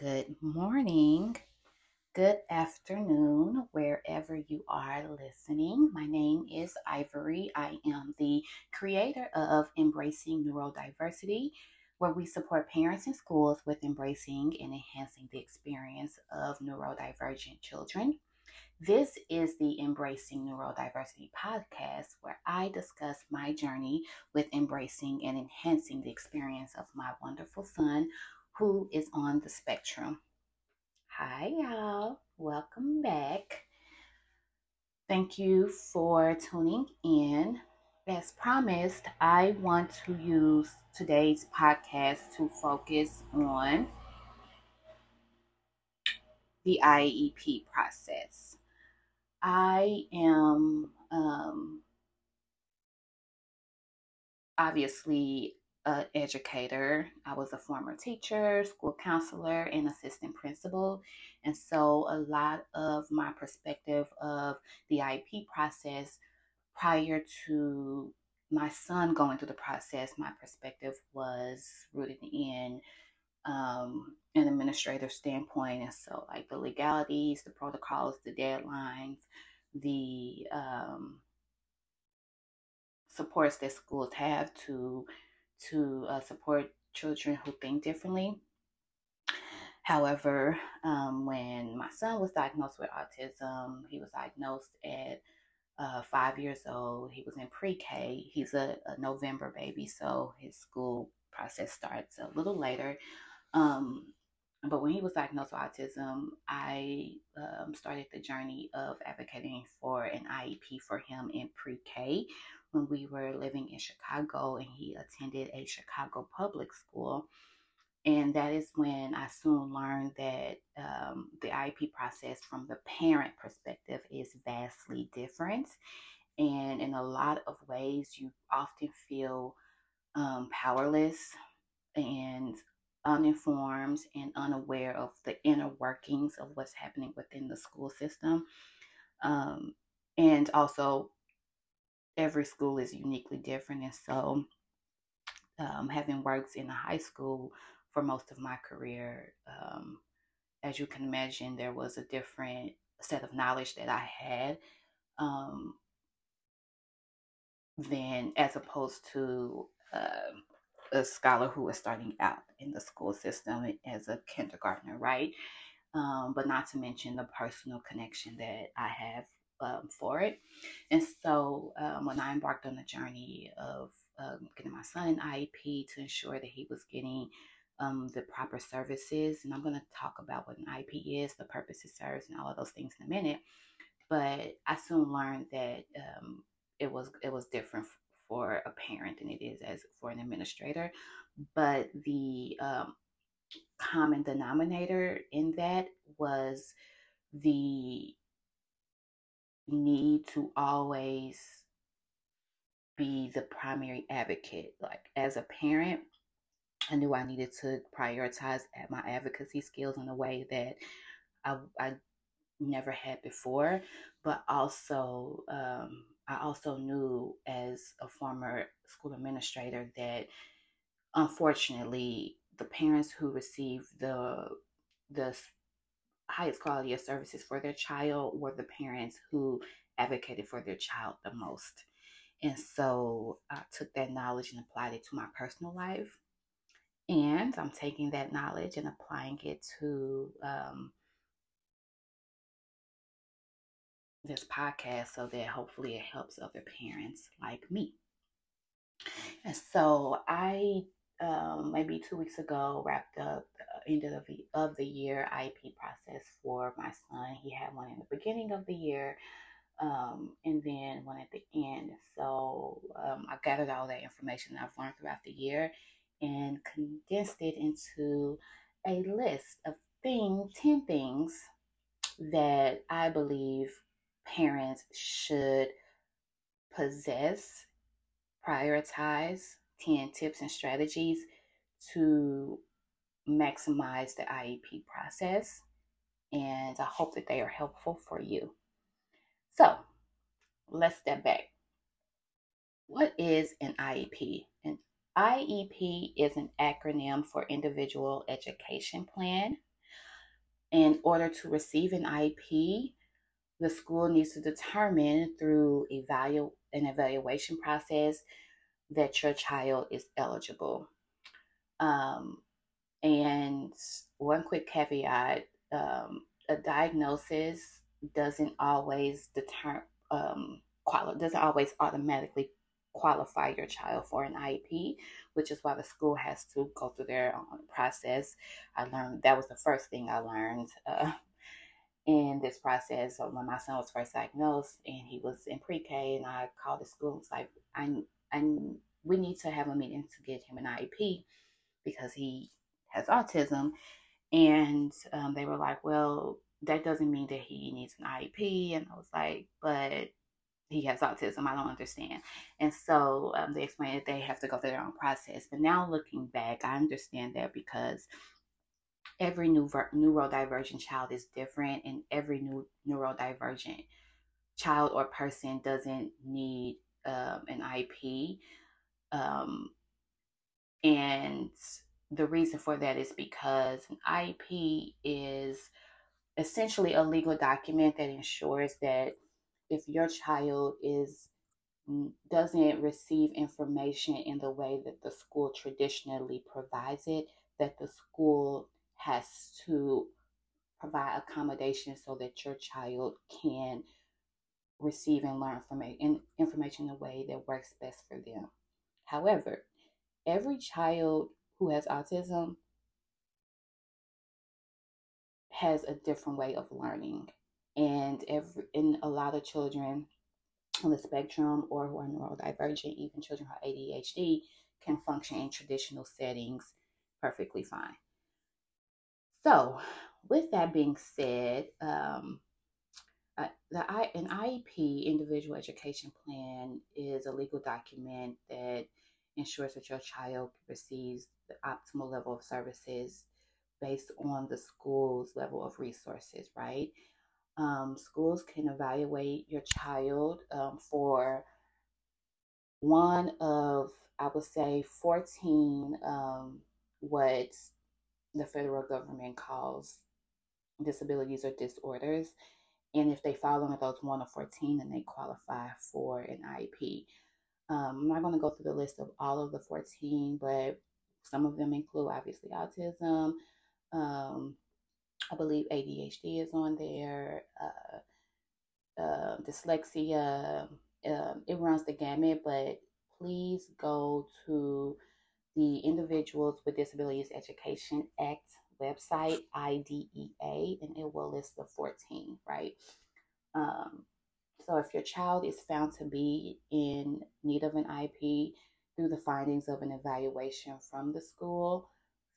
good morning, good afternoon, wherever you are listening. My name is Ivory. I am the creator of Embracing Neurodiversity, where we support parents and schools with embracing and enhancing the experience of neurodivergent children. This is the Embracing Neurodiversity podcast, where I discuss my journey with embracing and enhancing the experience of my wonderful son who is on the spectrum. Hi, y'all. Welcome back. Thank you for tuning in. As promised, I want to use today's podcast to focus on the IEP process. I am um, obviously an educator. I was a former teacher, school counselor, and assistant principal. And so a lot of my perspective of the IEP process prior to my son going through the process, my perspective was rooted in um, an administrator standpoint. And so, like the legalities, the protocols, the deadlines, the um, supports that schools have to to uh, support children who think differently. However, um, when my son was diagnosed with autism, he was diagnosed at uh, five years old. He was in pre K. He's a, a, November baby, so his school process starts a little later. Um, but when he was diagnosed with autism, I um, started the journey of advocating for an IEP for him in pre K when we were living in Chicago and he attended a Chicago public school. And that is when I soon learned that um, the IEP process from the parent perspective is vastly different. And in a lot of ways, you often feel um, powerless and uninformed and unaware of the inner workings of what's happening within the school system. Um, and also every school is uniquely different. And so, um, having worked in a high school for most of my career, um, as you can imagine, there was a different set of knowledge that I had um, than as opposed to uh, a scholar who is starting out in the school system as a kindergartner, right? Um, but not to mention the personal connection that I have um, for it. And so um, when I embarked on the journey of um, getting my son an IEP to ensure that he was getting um, the proper services, and I'm going to talk about what an IEP is, the purpose it serves, and all of those things in a minute. But I soon learned that um, it was it was different for a parent than it is as for an administrator. But the um, common denominator in that was the need to always be the primary advocate. Like as a parent, I knew I needed to prioritize my advocacy skills in a way that I, I never had before, but also um, I also knew as a former school administrator that unfortunately the parents who receive the the highest quality of services for their child were the parents who advocated for their child the most. And so I took that knowledge and applied it to my personal life. And I'm taking that knowledge and applying it to um, this podcast so that hopefully it helps other parents like me. And so I um, maybe two weeks ago wrapped up end of the, of the year IEP process for my son. He had one in the beginning of the year um, and then one at the end. So um, I gathered all that information I've learned throughout the year and condensed it into a list of things, 10 things that I believe parents should possess, prioritize, 10 tips and strategies to maximize the IEP process. And I hope that they are helpful for you. So let's step back. What is an IEP? An IEP is an acronym for Individual Education Plan. In order to receive an IEP, the school needs to determine through evalu- an evaluation process that your child is eligible. Um, and one quick caveat um, a diagnosis doesn't always deter um, quali- doesn't always automatically qualify your child for an IEP, which is why the school has to go through their own process. I learned that was the first thing I learned uh, in this process. So when my son was first diagnosed and he was in pre-K, and I called the school and was like, I, I, we need to have a meeting to get him an IEP because he has autism. And um, they were like, well, that doesn't mean that he needs an IEP. And I was like, but he has autism. I don't understand. And so um, they explained that they have to go through their own process. But now looking back, I understand that because every new neurodivergent child is different, and every new neurodivergent child or person doesn't need um, an IEP. Um, and the reason for that is because an IEP is essentially a legal document that ensures that if your child is mm, doesn't receive information in the way that the school traditionally provides it, that the school has to provide accommodation so that your child can receive and learn from information in a way that works best for them. However, every child who has autism has a different way of learning. And every in a lot of children on the spectrum or who are neurodivergent, even children who have ADHD, can function in traditional settings perfectly fine. So, with that being said, um, uh, the I, an IEP, individual education plan, is a legal document that ensures that your child receives the optimal level of services based on the school's level of resources, right? Um, schools can evaluate your child um, for one of, I would say, 14 um, what the federal government calls disabilities or disorders. And if they fall under those one of 14, then they qualify for an IEP. Um, I'm not going to go through the list of all of the 14, but some of them include obviously autism. Um, I believe ADHD is on there, uh, uh, dyslexia. Um, it runs the gamut, but please go to the Individuals with Disabilities Education Act website, IDEA, and it will list the 14, right? Um, so if your child is found to be in need of an IEP through the findings of an evaluation from the school,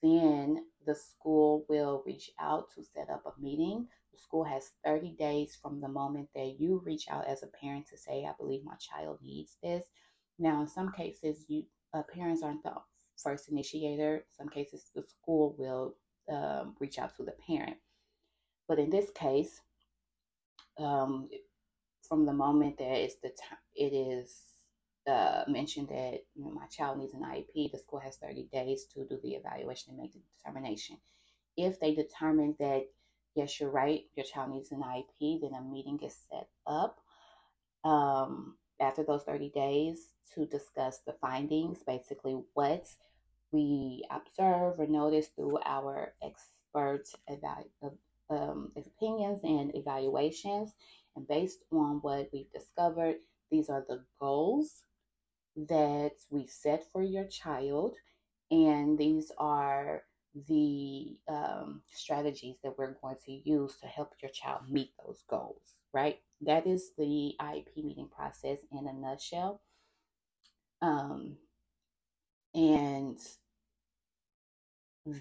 then the school will reach out to set up a meeting. The school has 30 days from the moment that you reach out as a parent to say, I believe my child needs this. Now, in some cases, you uh, parents aren't the first initiator. In some cases, the school will um, reach out to the parent. But in this case, um, from the moment that it's the it is uh, mentioned that you know, my child needs an IEP, the school has 30 days to do the evaluation and make the determination. If they determine that, yes, you're right, your child needs an IEP, then a meeting is set up um, after those 30 days to discuss the findings, basically what we observe or notice through our expert evalu- um, opinions and evaluations and based on what we've discovered, these are the goals that we set for your child. And these are the um, strategies that we're going to use to help your child meet those goals, right? That is the IEP meeting process in a nutshell. Um, and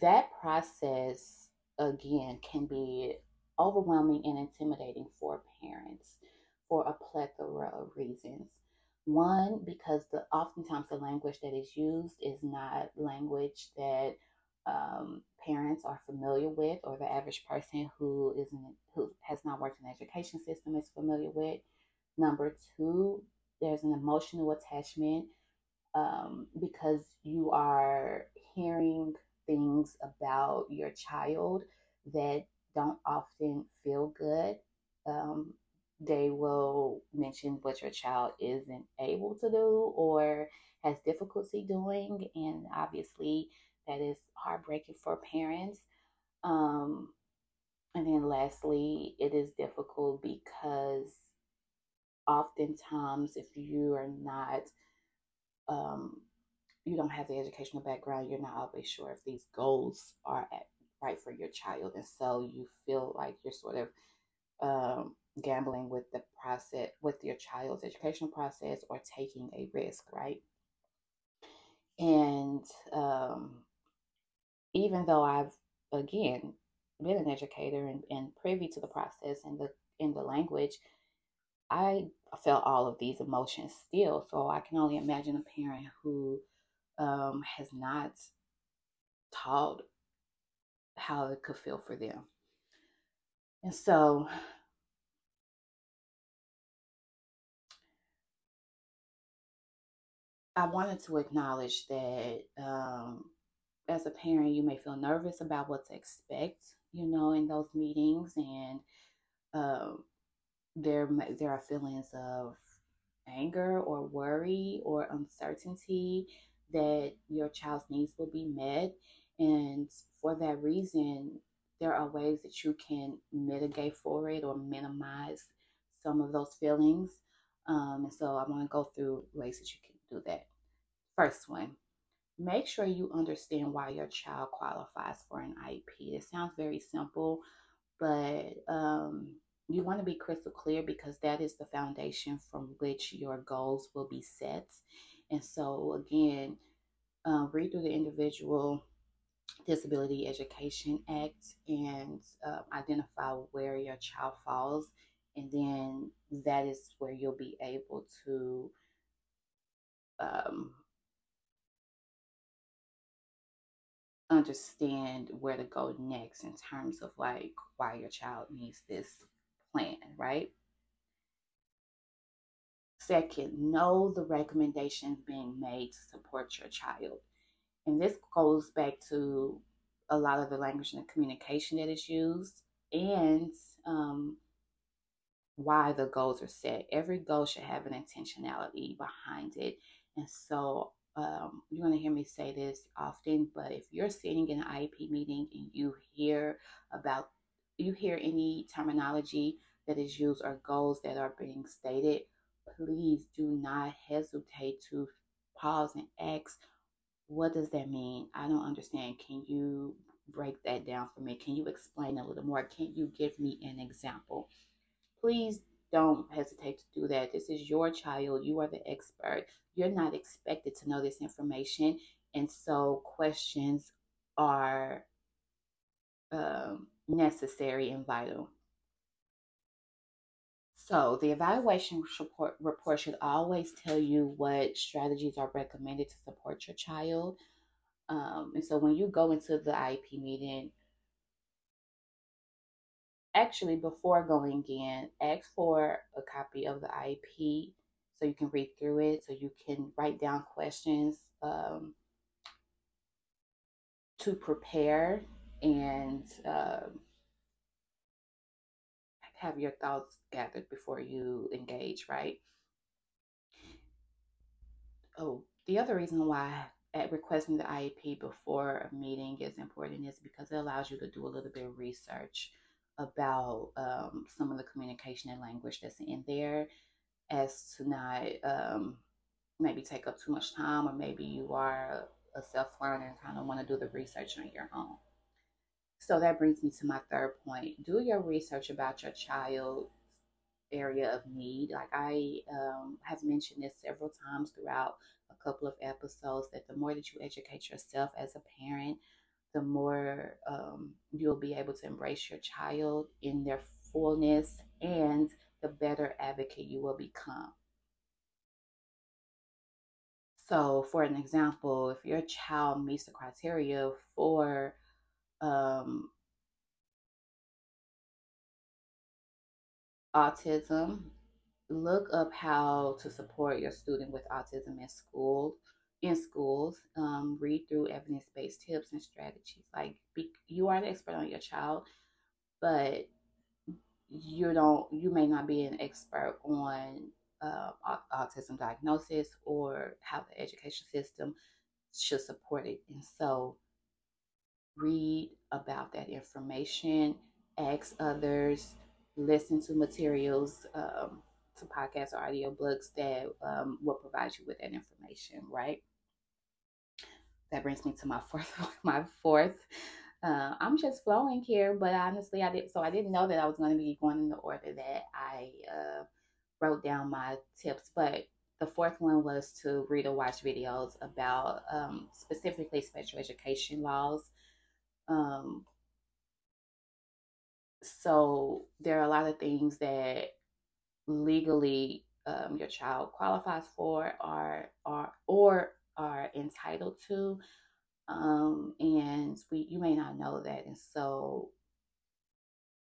that process, again, can be overwhelming and intimidating for parents for a plethora of reasons. One, because the oftentimes the language that is used is not language that um, parents are familiar with, or the average person who isn't who has not worked in the education system is familiar with. Number two, there's an emotional attachment um, because you are hearing things about your child that don't often feel good. Um, they will mention what your child isn't able to do or has difficulty doing, and obviously that is heartbreaking for parents. Um, and then lastly, it is difficult because oftentimes if you are not um, you don't have the educational background, you're not always sure if these goals are at, right for your child. And so you feel like you're sort of um, gambling with the process, with your child's educational process or taking a risk, right? And um, even though I've, again, been an educator and, and privy to the process and the in the language, I felt all of these emotions still. So I can only imagine a parent who um, has not taught how it could feel for them. And so I wanted to acknowledge that um, as a parent, you may feel nervous about what to expect, you know, in those meetings, and um, there there are feelings of anger or worry or uncertainty that your child's needs will be met. And for that reason, there are ways that you can mitigate for it or minimize some of those feelings. Um, and so I want to go through ways that you can do that. First one, make sure you understand why your child qualifies for an IEP. It sounds very simple, but um, you want to be crystal clear because that is the foundation from which your goals will be set. And so, again, uh, read through the individual Disability Education Act and uh, identify where your child falls. And then that is where you'll be able to um, understand where to go next in terms of like why your child needs this plan, right? Second, know the recommendations being made to support your child. And this goes back to a lot of the language and the communication that is used and um, why the goals are set. Every goal should have an intentionality behind it. And so um, you're going to hear me say this often, but if you're sitting in an IEP meeting and you hear about, you hear any terminology that is used or goals that are being stated, please do not hesitate to pause and ask, what does that mean? I don't understand. Can you break that down for me? Can you explain a little more? Can you give me an example? Please don't hesitate to do that. This is your child. You are the expert. You're not expected to know this information. And so questions are um, necessary and vital. So the evaluation report, report should always tell you what strategies are recommended to support your child. Um, and so when you go into the IEP meeting, actually before going in, ask for a copy of the IEP so you can read through it, so you can write down questions um, to prepare and. Um, have your thoughts gathered before you engage, right? Oh, the other reason why at requesting the IEP before a meeting is important is because it allows you to do a little bit of research about um, some of the communication and language that's in there as to not um, maybe take up too much time or maybe you are a self learner and kind of want to do the research on your own. So that brings me to my third point. Do your research about your child's area of need. Like I um, have mentioned this several times throughout a couple of episodes that the more that you educate yourself as a parent, the more um, you'll be able to embrace your child in their fullness and the better advocate you will become. So, for an example, if your child meets the criteria for um, autism, look up how to support your student with autism in school. In schools, um, read through evidence-based tips and strategies. Like be, you are the expert on your child. but you don't you may not be an expert on uh, autism diagnosis or how the education system should support it and so read about that information ask others listen to materials um, to podcasts or audio books that um, will provide you with that information right that brings me to my fourth my fourth uh, I'm just flowing here, but honestly, I did so I didn't know that I was going to be going in the order that I uh, wrote down my tips. But the fourth one was to read or watch videos about um, specifically special education laws. Um, so there are a lot of things that legally um, your child qualifies for, or or or are entitled to um, and we you may not know that and so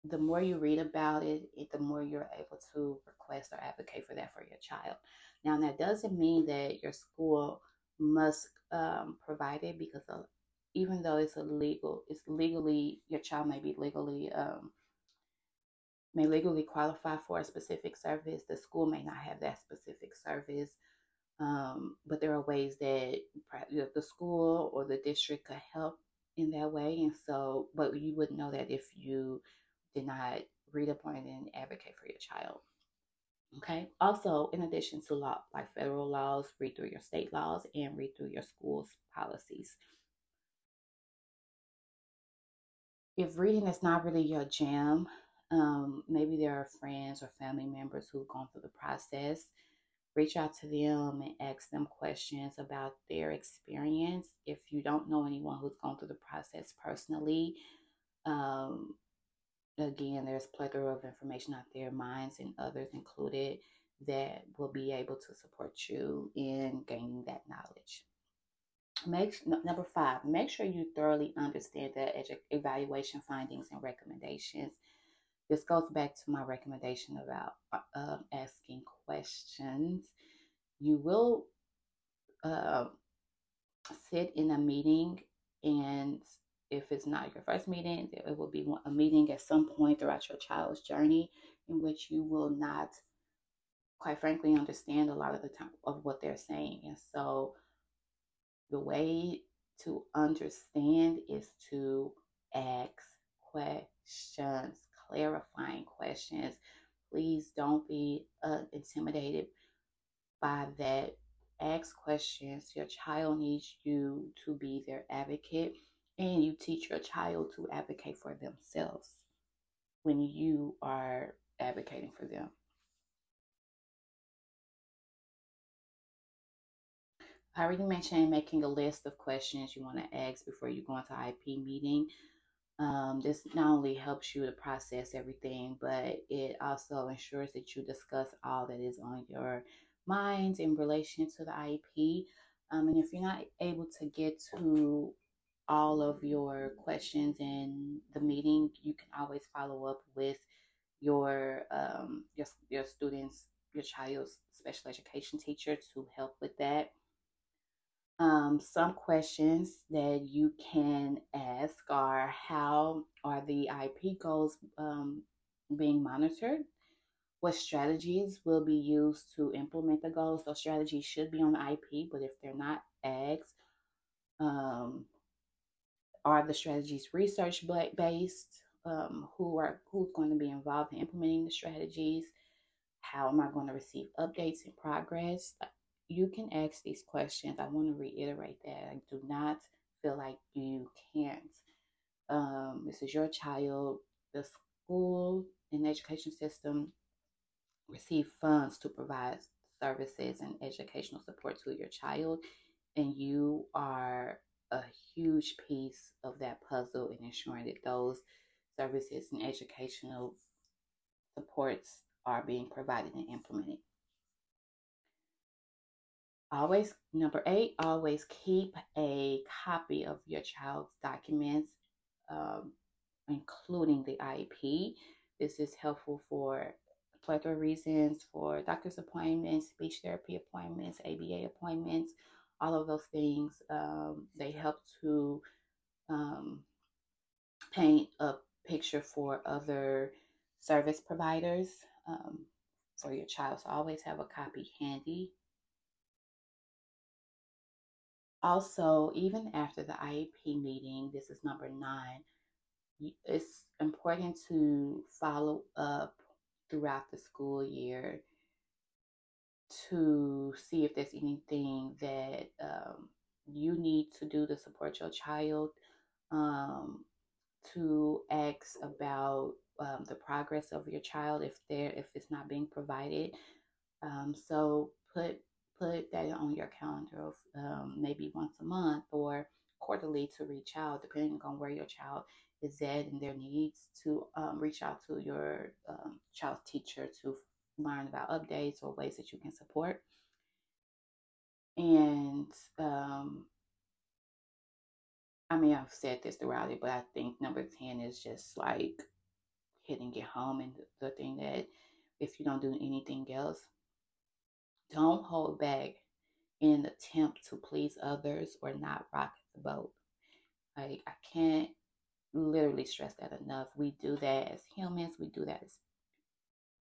the more you read about it, it, the more you're able to request or advocate for that for your child. Now that doesn't mean that your school must um, provide it because even though it's illegal it's legally your child may be legally um, may legally qualify for a specific service the school may not have that specific service um, but there are ways that the school or the district could help in that way. And so, but you wouldn't know that if you did not read up on it and advocate for your child. Okay. Also, in addition to law, like federal laws, read through your state laws and read through your school's policies. If reading is not really your jam, um, maybe there are friends or family members who've gone through the process reach out to them and ask them questions about their experience. If you don't know anyone who's gone through the process personally, um, again, there's plethora of information out there, Minds and others included, that will be able to support you in gaining that knowledge. Make number five, make sure you thoroughly understand the edu- evaluation findings and recommendations this goes back to my recommendation about uh, um, asking questions. You will uh, sit in a meeting, and if it's not your first meeting, it will be a meeting at some point throughout your child's journey in which you will not, quite frankly, understand a lot of the time of what they're saying. And so, the way to understand is to ask questions clarifying questions. Please don't be uh, intimidated by that. Ask questions. Your child needs you to be their advocate, and you teach your child to advocate for themselves when you are advocating for them. I already mentioned making a list of questions you want to ask before you go into IEP meeting. Um, this not only helps you to process everything, but it also ensures that you discuss all that is on your mind in relation to the IEP. Um, and if you're not able to get to all of your questions in the meeting, you can always follow up with your um, your your students, your child's special education teacher to help with that um, some questions that you can ask are how are the IEP goals um, being monitored? What strategies will be used to implement the goals? Those strategies should be on the IEP, but if they're not asked, um, are the strategies research based? Um, who are who's going to be involved in implementing the strategies? How am I going to receive updates and progress? You can ask these questions. I want to reiterate that. I do not feel like you can't. Um, this is your child. The school and education system receive funds to provide services and educational support to your child, and you are a huge piece of that puzzle in ensuring that those services and educational supports are being provided and implemented. Always, number eight, always keep a copy of your child's documents, um, including the IEP. This is helpful for plethora of reasons for doctor's appointments, speech therapy appointments, ABA appointments, all of those things. Um, they help to um, paint a picture for other service providers um, for your child. So always have a copy handy. Also, even after the IEP meeting, this is number nine, it's important to follow up throughout the school year to see if there's anything that um, you need to do to support your child, um, to ask about um, the progress of your child if there if it's not being provided. Um, so put put that on your calendar of um, maybe once a month or quarterly to reach out, depending on where your child is at and their needs. To um, reach out to your child's teacher to learn about updates or ways that you can support. And um, I mean, I've said this throughout it, but I think number 10 is just like hitting it home. And the thing that if you don't do anything else, don't hold back in an attempt to please others or not rock the boat. Like, I can't literally stress that enough. We do that as humans, we do that as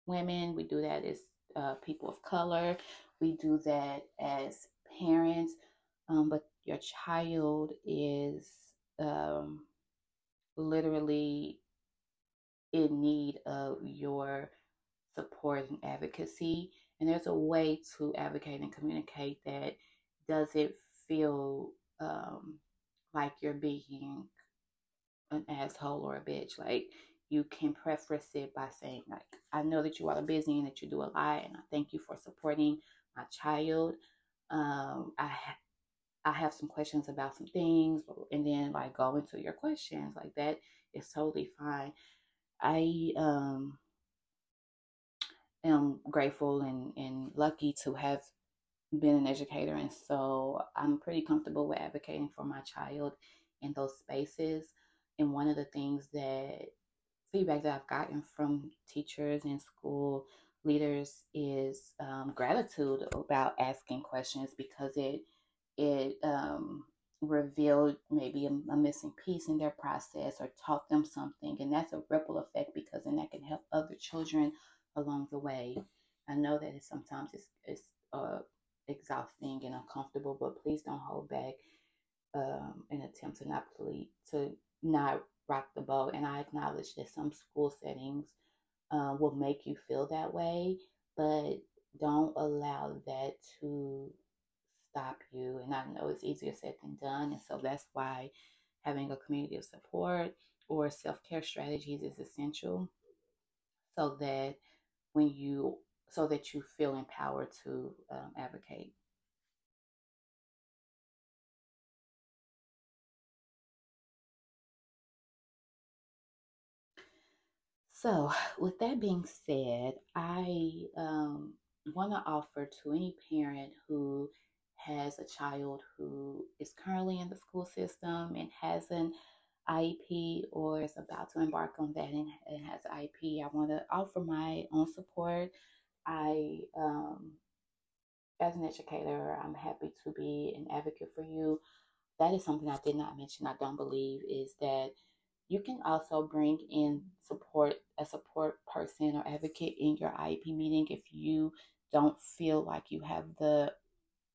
women, we do that as uh, people of color, we do that as parents. Um, but your child is um, literally in need of your support and advocacy. And there's a way to advocate and communicate that doesn't feel um, like you're being an asshole or a bitch. Like you can preface it by saying, like, I know that you are busy and that you do a lot, and I thank you for supporting my child. Um, I ha- I have some questions about some things, and then like go into your questions like that is totally fine. I um am grateful and, and lucky to have been an educator and so I'm pretty comfortable with advocating for my child in those spaces. And one of the things that feedback that I've gotten from teachers and school leaders is um, gratitude about asking questions because it it um, revealed maybe a, a, missing piece in their process or taught them something, and that's a ripple effect because then that can help other children along the way. I know that sometimes it's it's uh, exhausting and uncomfortable, but please don't hold back um, an attempt to not plead to not rock the boat. And I acknowledge that some school settings uh, will make you feel that way, but don't allow that to stop you. And I know it's easier said than done. And so that's why having a community of support or self care strategies is essential so that when you so that you feel empowered to um, advocate? So, with that being said, I um, want to offer to any parent who has a child who is currently in the school system and has an IEP or is about to embark on that and, and has IEP, I want to offer my own support. I, um, as an educator, I'm happy to be an advocate for you. That is something I did not mention. I don't believe is that you can also bring in support, a support person or advocate in your IEP meeting if you don't feel like you have the,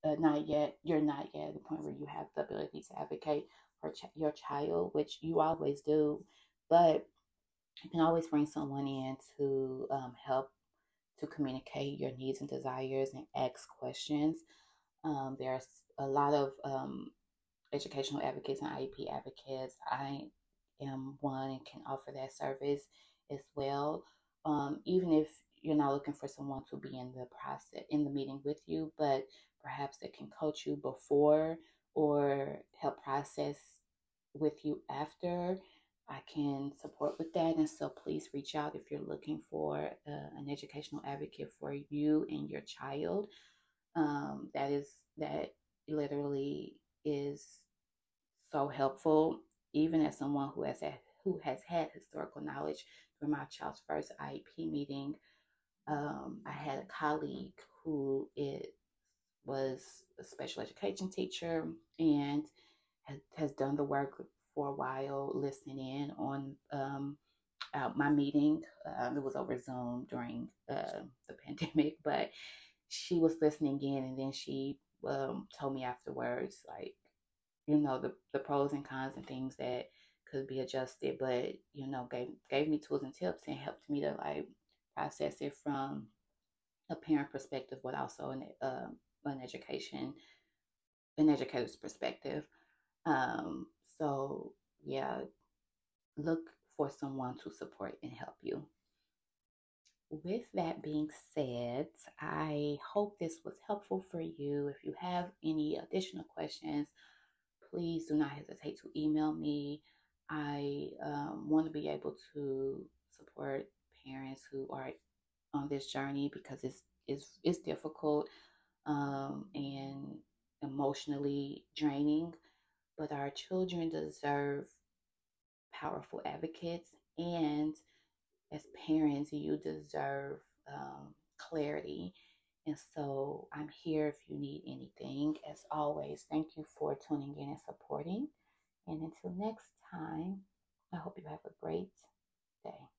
uh, not yet, you're not yet at the point where you have the ability to advocate for ch- your child, which you always do. But you can always bring someone in to um, help to communicate your needs and desires and ask questions. Um, there's a lot of um, educational advocates and IEP advocates. I am one and can offer that service as well. Um, even if you're not looking for someone to be in the process in the meeting with you, but perhaps they can coach you before or help process with you after. I can support with that. And so please reach out if you're looking for uh, an educational advocate for you and your child. Um, that is, that literally is so helpful even as someone who has had, who has had historical knowledge through my child's first IEP meeting, um, I had a colleague who it was a special education teacher and has, done the work for a while, listening in on um, uh, my meeting. Um, it was over Zoom during uh, the pandemic, but she was listening in, and then she um, told me afterwards, like, you know, the the pros and cons and things that could be adjusted, but you know, gave gave me tools and tips and helped me to like process it from a parent perspective, but also an uh, an education, an educator's perspective. Um, so yeah, look for someone to support and help you. With that being said, I hope this was helpful for you. If you have any additional questions, please do not hesitate to email me. I um, want to be able to support parents who are on this journey because it's it's, it's difficult um, and emotionally draining. But our children deserve powerful advocates, and as parents, you deserve um, clarity. And so I'm here if you need anything. As always, thank you for tuning in and supporting. And until next time, I hope you have a great day.